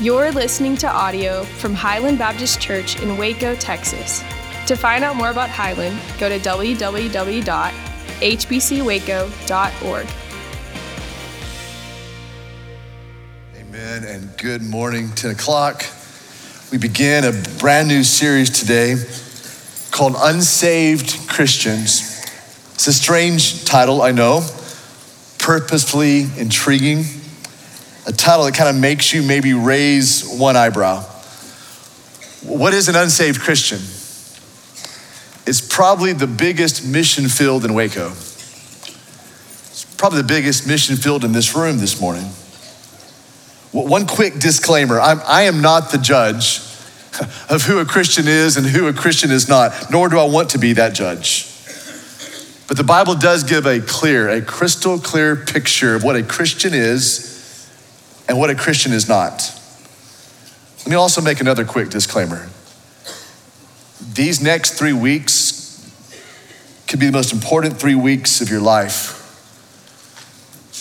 You're listening to audio from Highland Baptist Church in Waco, Texas. To find out more about Highland, go to www.hbcwaco.org. Amen and good morning, 10 o'clock. We begin a brand new series today called Unsaved Christians. It's a strange title, I know, purposefully intriguing a title that kind of makes you maybe raise one eyebrow. What is an unsaved Christian? It's probably the biggest mission field in Waco. It's probably the biggest mission field in this room this morning. One quick disclaimer I'm, I am not the judge of who a Christian is and who a Christian is not, nor do I want to be that judge. But the Bible does give a clear, a crystal clear picture of what a Christian is and what a Christian is not. Let me also make another quick disclaimer. These next three weeks could be the most important three weeks of your life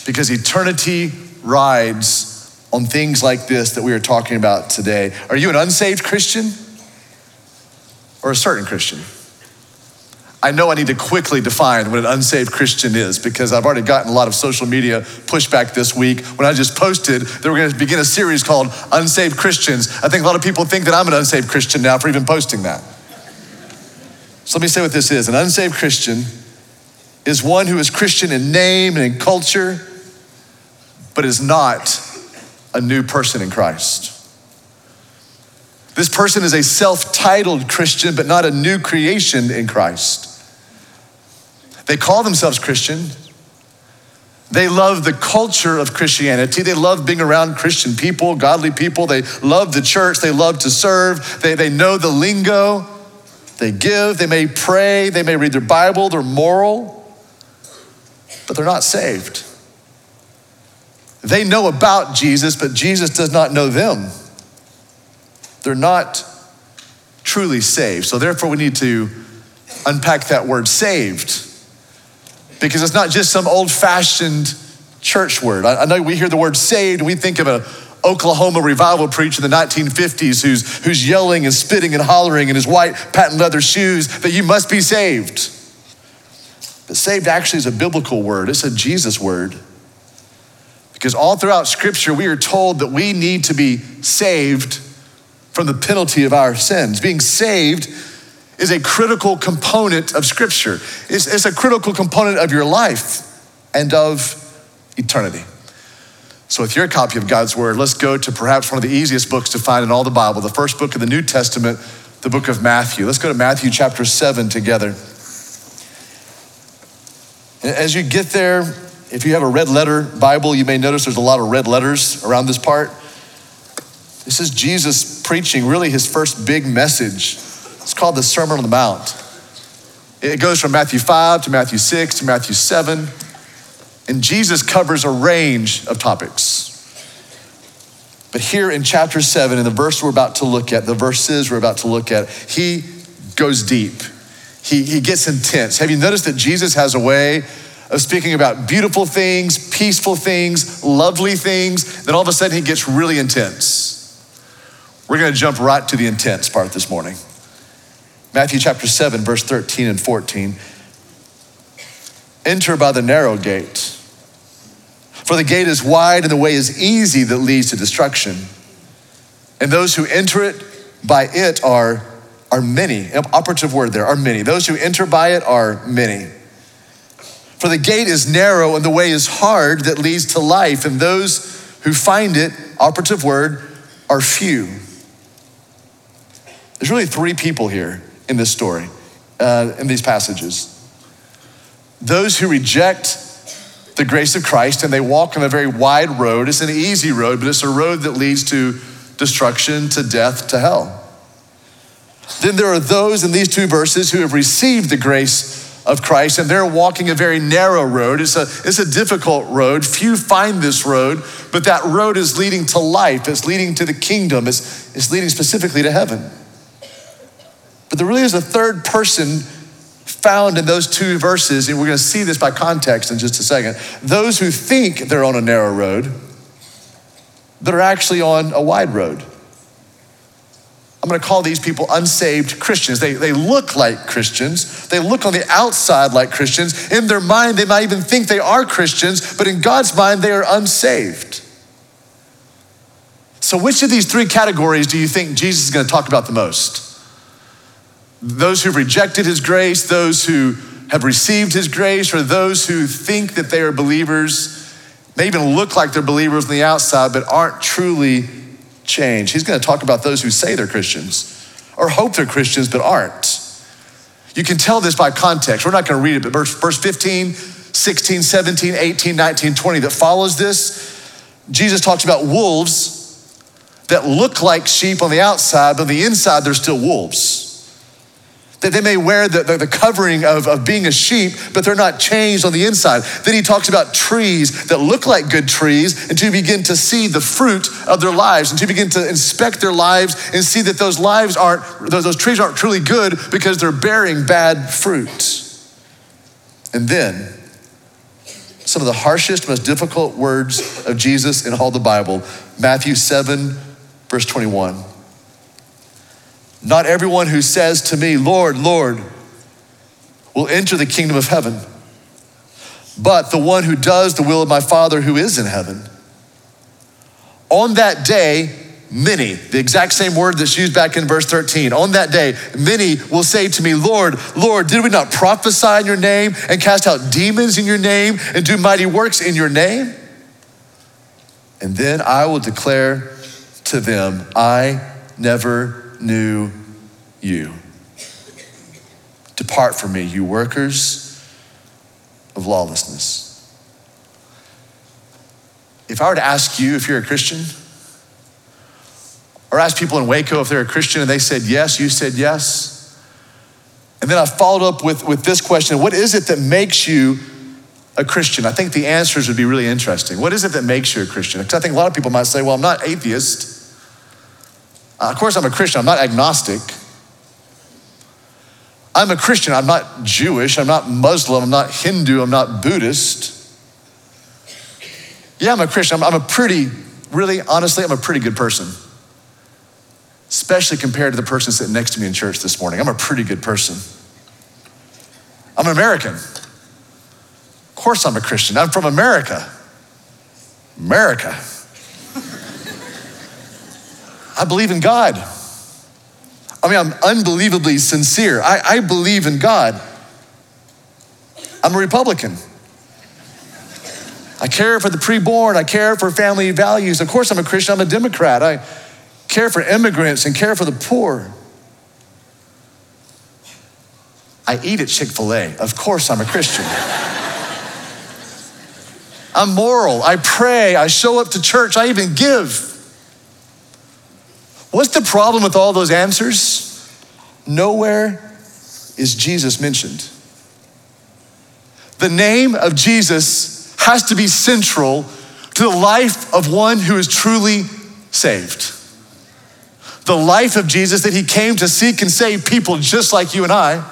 because eternity rides on things like this that we are talking about today. Are you an unsaved Christian or a certain Christian? I know I need to quickly define what an unsaved Christian is because I've already gotten a lot of social media pushback this week when I just posted that we're going to begin a series called Unsaved Christians. I think a lot of people think that I'm an unsaved Christian now for even posting that. So let me say what this is an unsaved Christian is one who is Christian in name and in culture, but is not a new person in Christ. This person is a self titled Christian, but not a new creation in Christ. They call themselves Christian. They love the culture of Christianity. They love being around Christian people, godly people. They love the church. They love to serve. They, they know the lingo. They give. They may pray. They may read their Bible. They're moral, but they're not saved. They know about Jesus, but Jesus does not know them. They're not truly saved. So, therefore, we need to unpack that word saved because it's not just some old fashioned church word. I, I, know we hear the word saved, we think of an Oklahoma revival preacher in the 1950s who's, who's yelling and spitting and hollering in his white patent leather shoes that you must be saved. But saved actually is a biblical word, it's a Jesus word. Because all throughout Scripture, we are told that we need to be saved from the penalty of our sins. Being saved is a critical component of Scripture. It's, it's a critical component of your life and of eternity. So, with your copy of God's Word, let's go to perhaps one of the easiest books to find in all the Bible, the first book of the New Testament, the book of Matthew. Let's go to Matthew chapter 7 together. As you get there, if you have a red letter Bible, you may notice there's a lot of red letters around this part. This is Jesus preaching really his first big message it's called the Sermon on the Mount. It goes from Matthew 5 to Matthew 6 to Matthew 7. And Jesus covers a range of topics. But here in chapter 7, in the verse we're about to look at, the verses we're about to look at, he goes deep. He, he gets intense. Have you noticed that Jesus has a way of speaking about beautiful things, peaceful things, lovely things? Then all of a sudden he gets really intense. We're going to jump right to the intense part this morning. Matthew chapter 7, verse 13 and 14. Enter by the narrow gate. For the gate is wide and the way is easy that leads to destruction. And those who enter it by it are, are many. Operative word there, are many. Those who enter by it are many. For the gate is narrow and the way is hard that leads to life, and those who find it, operative word, are few. There's really three people here in this story, uh, in these passages. Those who reject the grace of Christ and they walk on a very wide road. It's an easy road, but it's a road that leads to destruction, to death, to hell. Then there are those in these two verses who have received the grace of Christ and they're walking a very narrow road. It's a, it's a difficult road. Few find this road, but that road is leading to life, it's leading to the kingdom, it's, it's leading specifically to heaven. But there really is a third person found in those two verses, and we're going to see this by context in just a second. Those who think they're on a narrow road, that are actually on a wide road. I'm going to call these people unsaved Christians. They, they look like Christians. They look on the outside like Christians. In their mind, they might even think they are Christians, but in God's mind, they are unsaved. So, which of these three categories do you think Jesus is going to talk about the most? Those who've rejected his grace, those who have received his grace, or those who think that they are believers, may even look like they're believers on the outside, but aren't truly changed. He's going to talk about those who say they're Christians or hope they're Christians but aren't. You can tell this by context. We're not going to read it, but verse, verse 15, 16, 17, 18, 19, 20 that follows this, Jesus talks about wolves that look like sheep on the outside, but on the inside, they're still wolves that they may wear the, the, the, covering of, of being a sheep, but they're not changed on the inside. Then he talks about trees that look like good trees and to begin to see the fruit of their lives and to begin to inspect their lives and see that those lives aren't, those, those trees aren't truly good because they're bearing bad fruit. And then, some of the harshest, most difficult words of Jesus in all the Bible Matthew 7, verse 21. Not everyone who says to me, Lord, Lord, will enter the kingdom of heaven, but the one who does the will of my Father who is in heaven. On that day, many, the exact same word that's used back in verse 13, on that day, many will say to me, Lord, Lord, did we not prophesy in your name and cast out demons in your name and do mighty works in your name? And then I will declare to them, I never knew you. Depart from me, you workers of lawlessness. If I were to ask you if you're a Christian, or ask people in Waco if they're a Christian and they said yes, you said yes. And then I followed up with, with this question What is it that makes you a Christian? I think the answers would be really interesting. What is it that makes you a Christian? Because I think a lot of people might say, Well, I'm not atheist. Uh, of course, I'm a Christian, I'm not agnostic. I'm a Christian, I'm not Jewish, I'm not Muslim, I'm not Hindu, I'm not Buddhist. Yeah, I'm a Christian, I'm, I'm a pretty, really, honestly, I'm a pretty good person. Especially compared to the person sitting next to me in church this morning. I'm a pretty good person. I'm an American. Of course, I'm a Christian. I'm from America. America. I believe in God. I mean, I'm unbelievably sincere. I, I believe in God. I'm a Republican. I care for the preborn. I care for family values. Of course, I'm a Christian. I'm a Democrat. I care for immigrants and care for the poor. I eat at Chick fil A. Of course, I'm a Christian. I'm moral. I pray. I show up to church. I even give. What's the problem with all those answers? Nowhere is Jesus mentioned. The name of Jesus has to be central to the life of one who is truly saved. The life of Jesus that he came to seek and save people just like you and I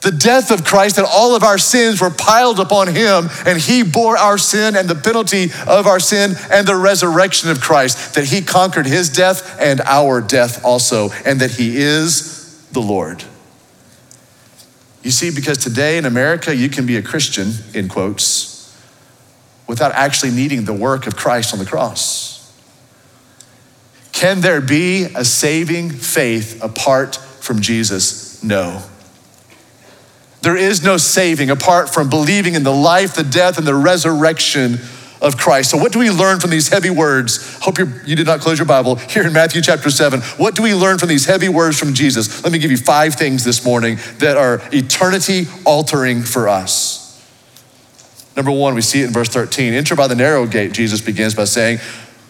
the death of Christ, that all of our sins were piled upon him, and he bore our sin and the penalty of our sin, and the resurrection of Christ, that he conquered his death and our death also, and that he is the Lord. You see, because today in America, you can be a Christian, in quotes, without actually needing the work of Christ on the cross. Can there be a saving faith apart from Jesus? No. There is no saving apart from believing in the life, the death, and the resurrection of Christ. So, what do we learn from these heavy words? Hope you did not close your Bible here in Matthew chapter 7. What do we learn from these heavy words from Jesus? Let me give you five things this morning that are eternity altering for us. Number one, we see it in verse 13. Enter by the narrow gate, Jesus begins by saying,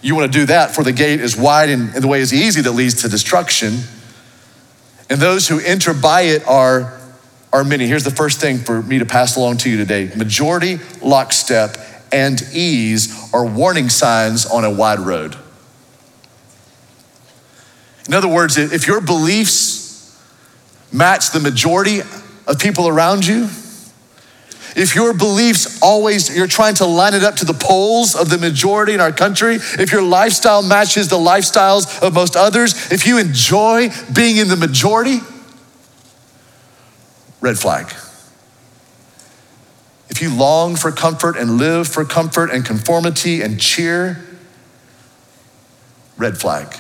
You want to do that, for the gate is wide and the way is easy that leads to destruction. And those who enter by it are are many. Here's the first thing for me to pass along to you today majority, lockstep, and ease are warning signs on a wide road. In other words, if your beliefs match the majority of people around you, if your beliefs always, you're trying to line it up to the polls of the majority in our country, if your lifestyle matches the lifestyles of most others, if you enjoy being in the majority, red flag. If you long for comfort and live for comfort and conformity and cheer, red flag.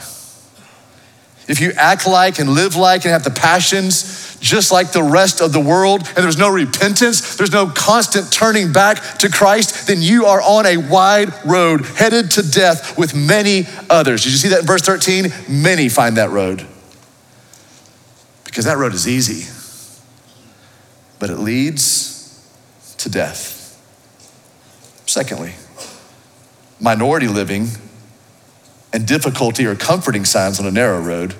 If you act like and live like and have the passions just like the rest of the world, and there's no repentance, there's no constant turning back to Christ, then you are on a wide road headed to death with many others. Did you see that in verse 13? Many find that road. Because that road is easy, but it leads to death. Secondly, minority living and difficulty are comforting signs on a narrow road.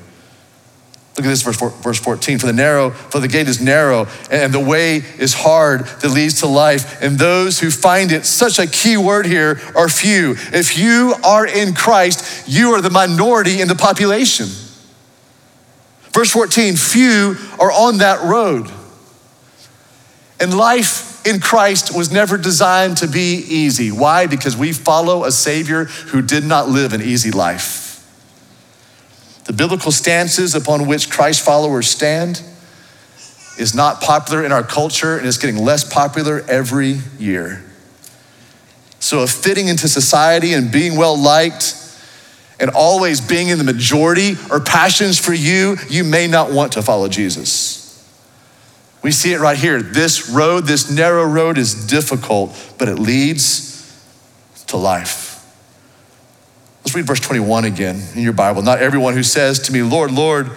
Look at this verse, verse 14. For the narrow, for the gate is narrow, and the way is hard that leads to life. And those who find it, such a key word here, are few. If you are in Christ, you are the minority in the population. Verse 14, few are on that road. And life in Christ was never designed to be easy. Why? Because we follow a Savior who did not live an easy life. The biblical stances upon which Christ followers stand is not popular in our culture and it's getting less popular every year. So, if fitting into society and being well liked and always being in the majority are passions for you, you may not want to follow Jesus. We see it right here. This road, this narrow road, is difficult, but it leads to life. Let's read verse 21 again in your Bible. Not everyone who says to me, Lord, Lord,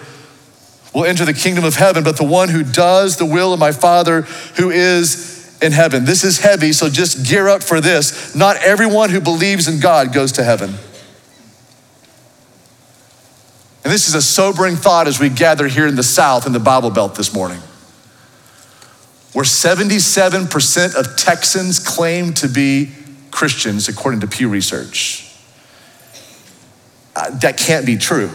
will enter the kingdom of heaven, but the one who does the will of my Father who is in heaven. This is heavy, so just gear up for this. Not everyone who believes in God goes to heaven. And this is a sobering thought as we gather here in the South in the Bible Belt this morning, where 77% of Texans claim to be Christians, according to Pew Research. Uh, that can't be true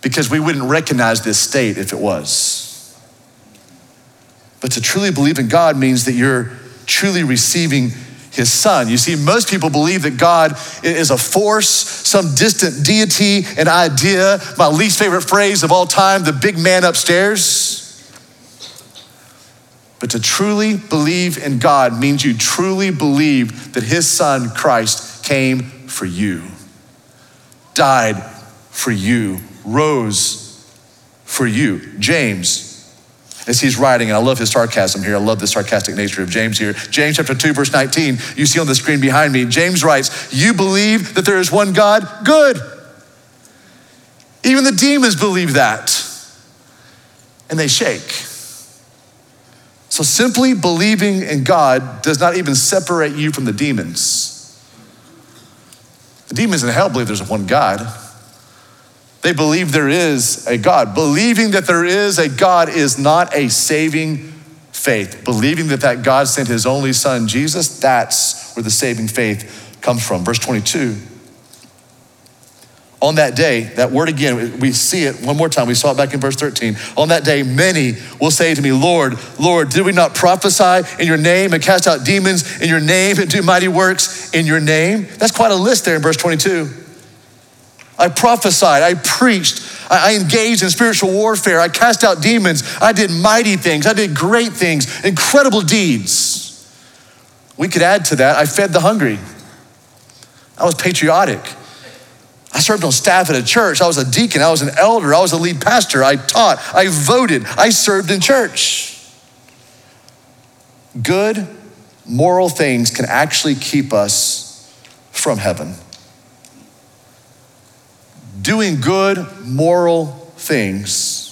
because we wouldn't recognize this state if it was. But to truly believe in God means that you're truly receiving his son. You see, most people believe that God is a force, some distant deity, an idea. My least favorite phrase of all time, the big man upstairs. But to truly believe in God means you truly believe that his son, Christ, came for you died for you, rose for you. James, as he's writing, and I love his sarcasm here. I love the sarcastic nature of James here. James chapter 2, verse 19, you see on the screen behind me, James writes, You believe that there is one God? Good. Even the demons believe that. And they shake. So simply believing in God does not even separate you from the demons. The demons in hell believe there's one God. They believe there is a God. Believing that there is a God is not a saving faith. Believing that that God sent his only son, Jesus, that's where the saving faith comes from. Verse 22 on that day, that word again, we see it one more time. We saw it back in verse 13. On that day, many will say to me, Lord, Lord, did we not prophesy in your name and cast out demons in your name and do mighty works in your name? That's quite a list there in verse 22. I prophesied, I preached, I engaged in spiritual warfare, I cast out demons, I did mighty things, I did great things, incredible deeds. We could add to that, I fed the hungry. I was patriotic. I served on staff at a church. I was a deacon. I was an elder. I was a lead pastor. I taught. I voted. I served in church. Good moral things can actually keep us from heaven. Doing good moral things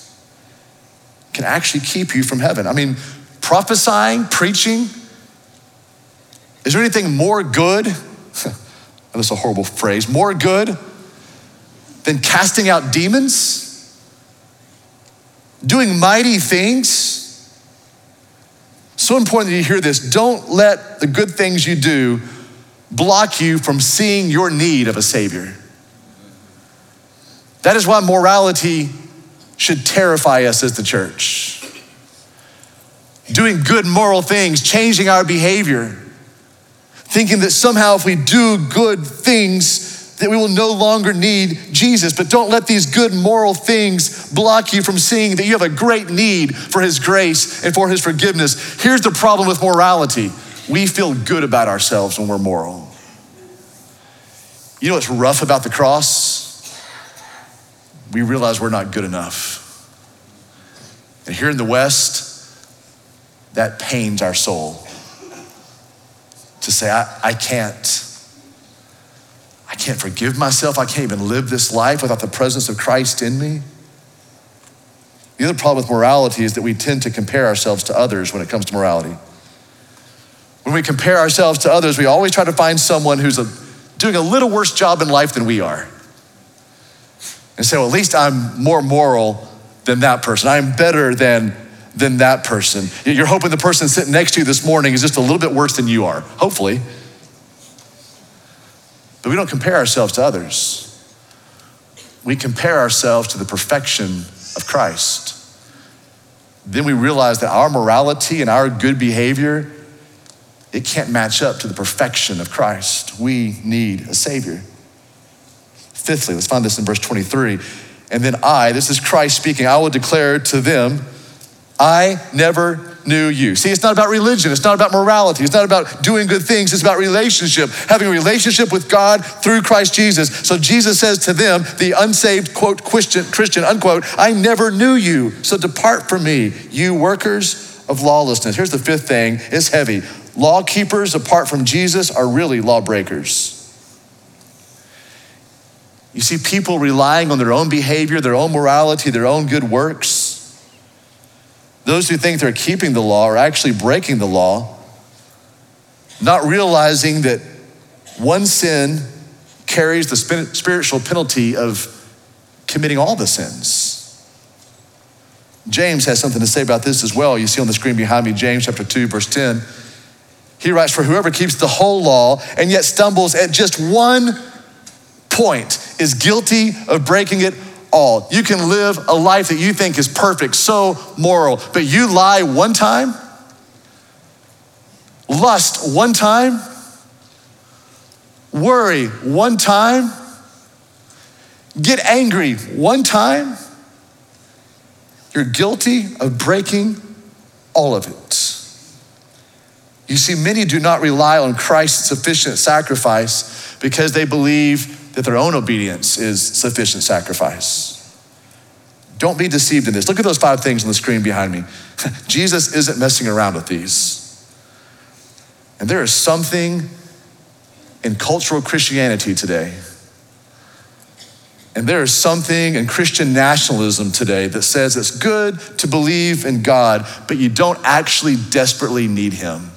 can actually keep you from heaven. I mean, prophesying, preaching, is there anything more good? That's a horrible phrase. More good than casting out demons, doing mighty things. So important that you hear this. Don't let the good things you do block you from seeing your need of a Savior. That is why morality should terrify us as the church. doing good moral things, changing our behavior, thinking that somehow if we do good things, that we will no longer need Jesus. But don't let these good moral things block you from seeing that you have a great need for His grace and for His forgiveness. Here's the problem with morality we feel good about ourselves when we're moral. You know what's rough about the cross? We realize we're not good enough. And here in the West, that pains our soul to say, I, I can't. I can't forgive myself. I can't even live this life without the presence of Christ in me. The other problem with morality is that we tend to compare ourselves to others when it comes to morality. When we compare ourselves to others, we always try to find someone who's a, doing a little worse job in life than we are. And say, well, at least I'm more moral than that person. I'm better than, than that person. You're hoping the person sitting next to you this morning is just a little bit worse than you are, hopefully. But we don't compare ourselves to others. We compare ourselves to the perfection of Christ. Then we realize that our morality and our good behavior, it can't match up to the perfection of Christ. We need a Savior. Fifthly, let's find this in verse 23. And then I, this is Christ speaking, I will declare to them, I never knew you. See, it's not about religion, it's not about morality, it's not about doing good things, it's about relationship, having a relationship with God through Christ Jesus. So Jesus says to them, the unsaved, quote, Christian, Christian unquote, I never knew you. So depart from me, you workers of lawlessness. Here's the fifth thing it's heavy. Law keepers apart from Jesus are really lawbreakers. You see people relying on their own behavior, their own morality, their own good works. Those who think they're keeping the law are actually breaking the law, not realizing that one sin carries the spiritual penalty of committing all the sins. James has something to say about this as well. You see on the screen behind me, James chapter 2, verse 10. He writes, For whoever keeps the whole law and yet stumbles at just one point is guilty of breaking it all. You can live a life that you think is perfect, so moral, but you lie one time, lust one time, worry one time, get angry one time, you're guilty of breaking all of it. You see, many do not rely on Christ's sufficient sacrifice because they believe that their own obedience is sufficient sacrifice. Don't be deceived in this. Look at those five things on the screen behind me. Jesus isn't messing around with these. And there is something in cultural Christianity today. And there is something in Christian nationalism today that says it's good to believe in God, but you don't actually desperately need Him.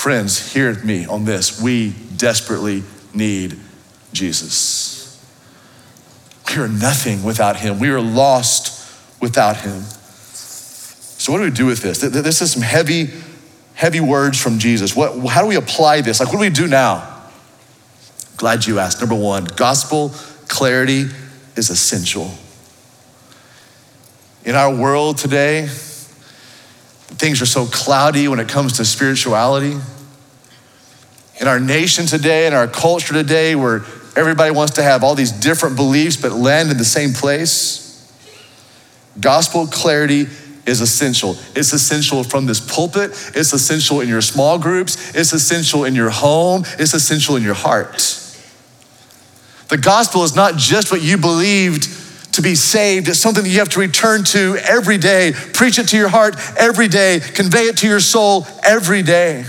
Friends, hear me on this. We desperately need Jesus. We are nothing without him. We are lost without him. So, what do we do with this? This is some heavy, heavy words from Jesus. What, how do we apply this? Like, what do we do now? Glad you asked. Number one, gospel clarity is essential. In our world today, things are so cloudy when it comes to spirituality. In our nation today, in our culture today, where everybody wants to have all these different beliefs but land in the same place, gospel clarity is essential. It's essential from this pulpit, it's essential in your small groups, it's essential in your home, it's essential in your heart. The gospel is not just what you believed to be saved. It's something that you have to return to every day. Preach it to your heart every day. Convey it to your soul every day.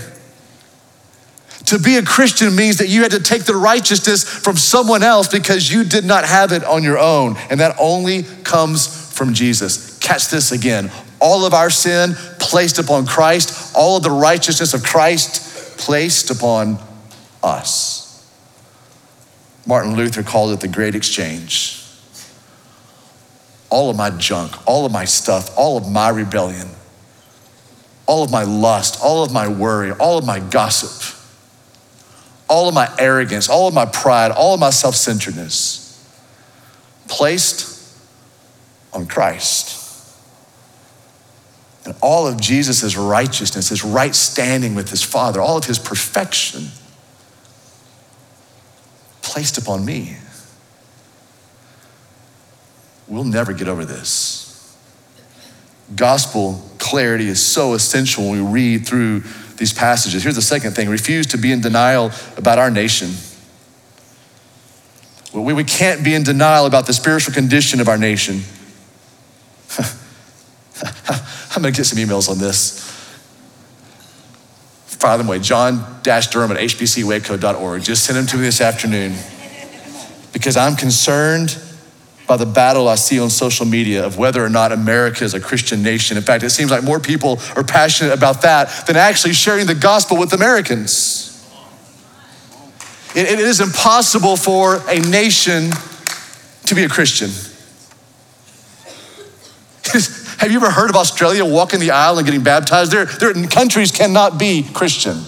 To be a Christian means that you had to take the righteousness from someone else because you did not have it on your own. And that only comes from Jesus. Catch this again. All of our sin placed upon Christ, all of the righteousness of Christ placed upon us. Martin Luther called it the great exchange all of my junk, all of my stuff, all of my rebellion, all of my lust, all of my worry, all of my gossip, all of my arrogance, all of my pride, all of my self centeredness placed on Christ. And all of Jesus' righteousness, his right standing with his Father, all of his perfection placed upon me. We'll never get over this. Gospel clarity is so essential when we read through these passages. Here's the second thing refuse to be in denial about our nation. We, we can't be in denial about the spiritual condition of our nation. I'm going to get some emails on this. Fire them away. John Durham at hbcwaco.org. Just send them to me this afternoon because I'm concerned by the battle I see on social media of whether or not America is a Christian nation. In fact, it seems like more people are passionate about that than actually sharing the gospel with Americans. it, it is impossible for a nation to be a Christian. Have you ever heard of Australia walking the aisle and getting baptized? Their, their countries cannot be Christian.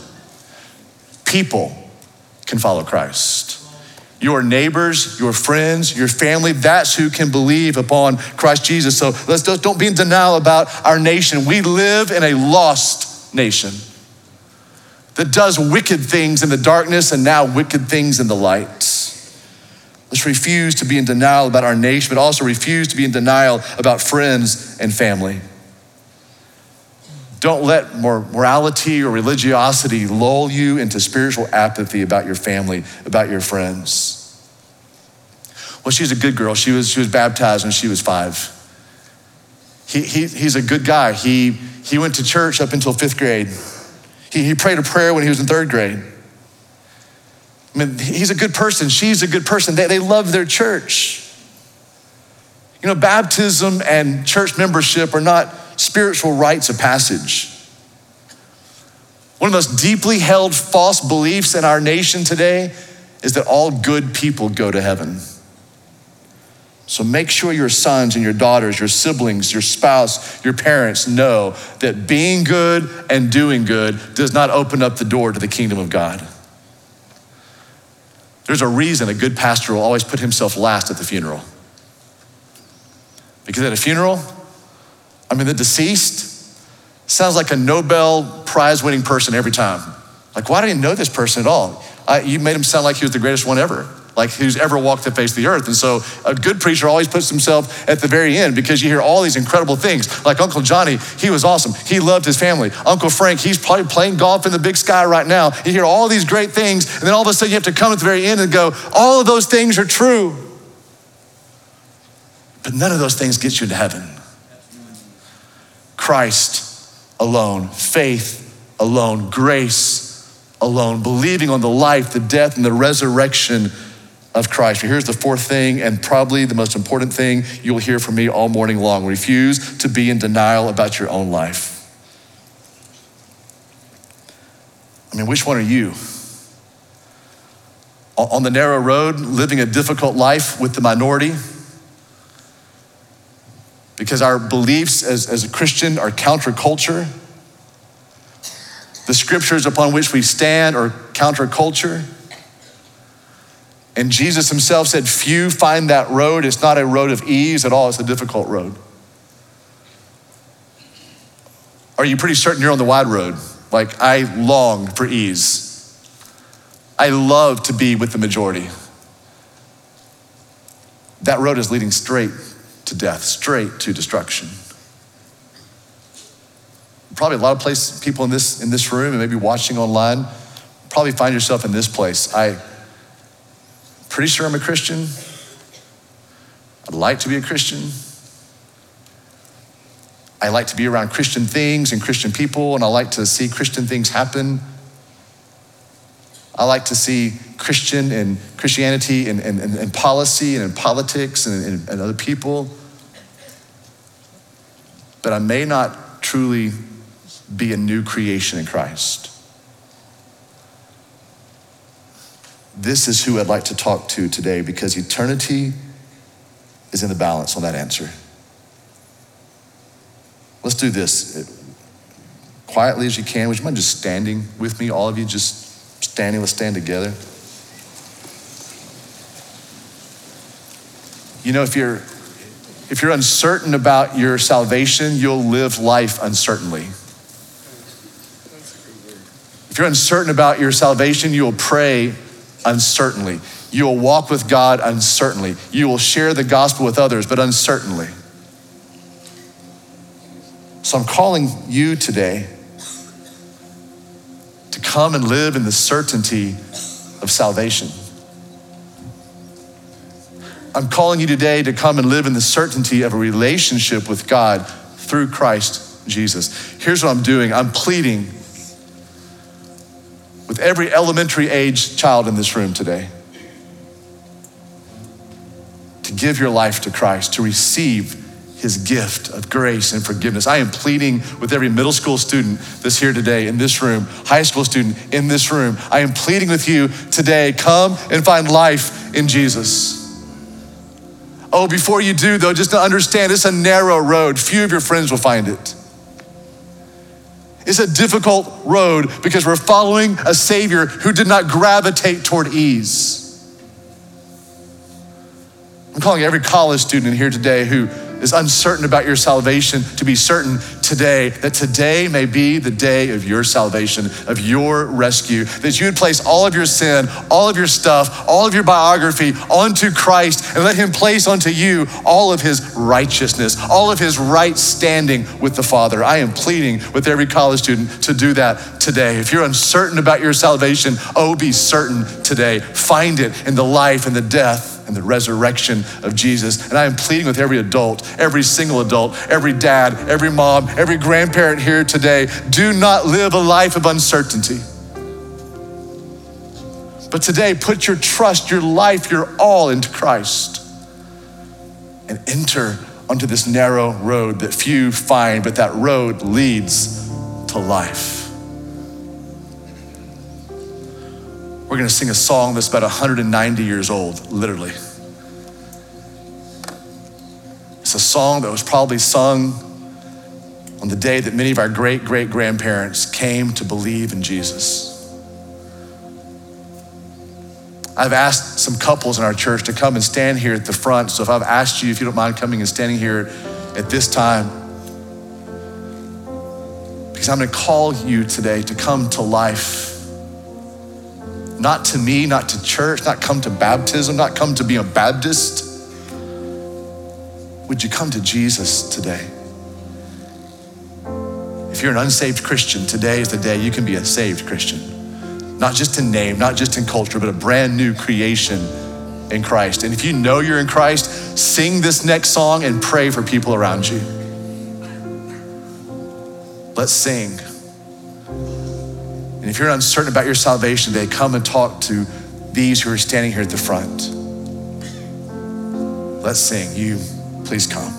People can follow Christ your neighbors, your friends, your family. That's who can believe upon Christ Jesus. So let's don't be in denial about our nation. We live in a lost nation that does wicked things in the darkness and now wicked things in the light. Let's refuse to be in denial about our nation, but also refuse to be in denial about friends and family. Don't let morality or religiosity lull you into spiritual apathy about your family, about your friends. Well, she's a good girl. She was, she was baptized when she was five. He, he, he's a good guy. He, he went to church up until fifth grade. He, he prayed a prayer when he was in third grade. I mean, he's a good person. She's a good person. They, they love their church. You know, baptism and church membership are not spiritual rites of passage. One of the most deeply held false beliefs in our nation today is that all good people go to heaven. So make sure your sons and your daughters, your siblings, your spouse, your parents know that being good and doing good does not open up the door to the kingdom of God. There's a reason a good pastor will always put himself last at the funeral. Because at a funeral, I mean, the deceased sounds like a Nobel Prize winning person every time. Like, why do you know this person at all? I, you made him sound like he was the greatest one ever like who's ever walked the face of the earth. And so a good preacher always puts himself at the very end because you hear all these incredible things. Like Uncle Johnny, he was awesome. He loved his family. Uncle Frank, he's probably playing golf in the big sky right now. You hear all these great things, and then all of a sudden you have to come at the very end and go, all of those things are true. But none of those things get you to heaven. Christ alone, faith alone, grace alone, believing on the life, the death, and the resurrection of Christ. Here's the fourth thing, and probably the most important thing you'll hear from me all morning long refuse to be in denial about your own life. I mean, which one are you? On the narrow road, living a difficult life with the minority? Because our beliefs as, as a Christian are counterculture. The scriptures upon which we stand are counterculture. And Jesus himself said, Few find that road. It's not a road of ease at all, it's a difficult road. Are you pretty certain you're on the wide road? Like, I long for ease. I love to be with the majority. That road is leading straight to death, straight to destruction. Probably a lot of places, people in this, in this room and maybe watching online, probably find yourself in this place. I, Pretty sure I'm a Christian. I'd like to be a Christian. I like to be around Christian things and Christian people, and I like to see Christian things happen. I like to see Christian and Christianity and, and, and, and policy and in politics and, and, and other people. But I may not truly be a new creation in Christ. This is who I'd like to talk to today because eternity is in the balance on that answer. Let's do this. Quietly as you can, would you mind just standing with me? All of you just standing, let's stand together. You know, if you're If you're uncertain about your salvation, you'll live life uncertainly. If you're uncertain about your salvation, you will pray uncertainly. You will walk with God uncertainly. You will share the gospel with others, but uncertainly. So I'm calling you today to come and live in the certainty of salvation. I'm calling you today to come and live in the certainty of a relationship with God through Christ Jesus. Here's what I'm doing I'm pleading with every elementary age child in this room today to give your life to Christ, to receive his gift of grace and forgiveness. I am pleading with every middle school student that's here today in this room, high school student in this room. I am pleading with you today come and find life in Jesus. Oh, before you do, though, just to understand it's a narrow road. Few of your friends will find it. It's a difficult road because we're following a Savior who did not gravitate toward ease. I'm calling every college student in here today who is uncertain about your salvation to be certain today that today may be the day of your salvation, of your rescue, that you would place all of your sin, all of your stuff, all of your biography onto Christ and let Him place onto you all of His righteousness, all of His right standing with the Father. I am pleading with every college student to do that today. If you're uncertain about your salvation, oh, be certain today. Find it in the life and the and the resurrection of Jesus. And I am pleading with every adult, every single adult, every dad, every mom, every grandparent here today do not live a life of uncertainty. But today, put your trust, your life, your all into Christ and enter onto this narrow road that few find, but that road leads to life. We're going to sing a song that's about 190 years old, literally. It's a song that was probably sung on the day that many of our great great grandparents came to believe in Jesus. I've asked some couples in our church to come and stand here at the front. So if I've asked you, if you don't mind coming and standing here at this time, because I'm going to call you today to come to life not to me, not to church, not come to baptism, not come to be a Baptist. Would you come to Jesus today? If you're an unsaved Christian, today is the day you can be a saved Christian. Not just in name, not just in culture, but a brand new creation in Christ. And if you know you're in Christ, sing this next song and pray for people around you. Let's sing. And if you're uncertain about your salvation today, come and talk to these who are standing here at the front. Let's sing. You, please come.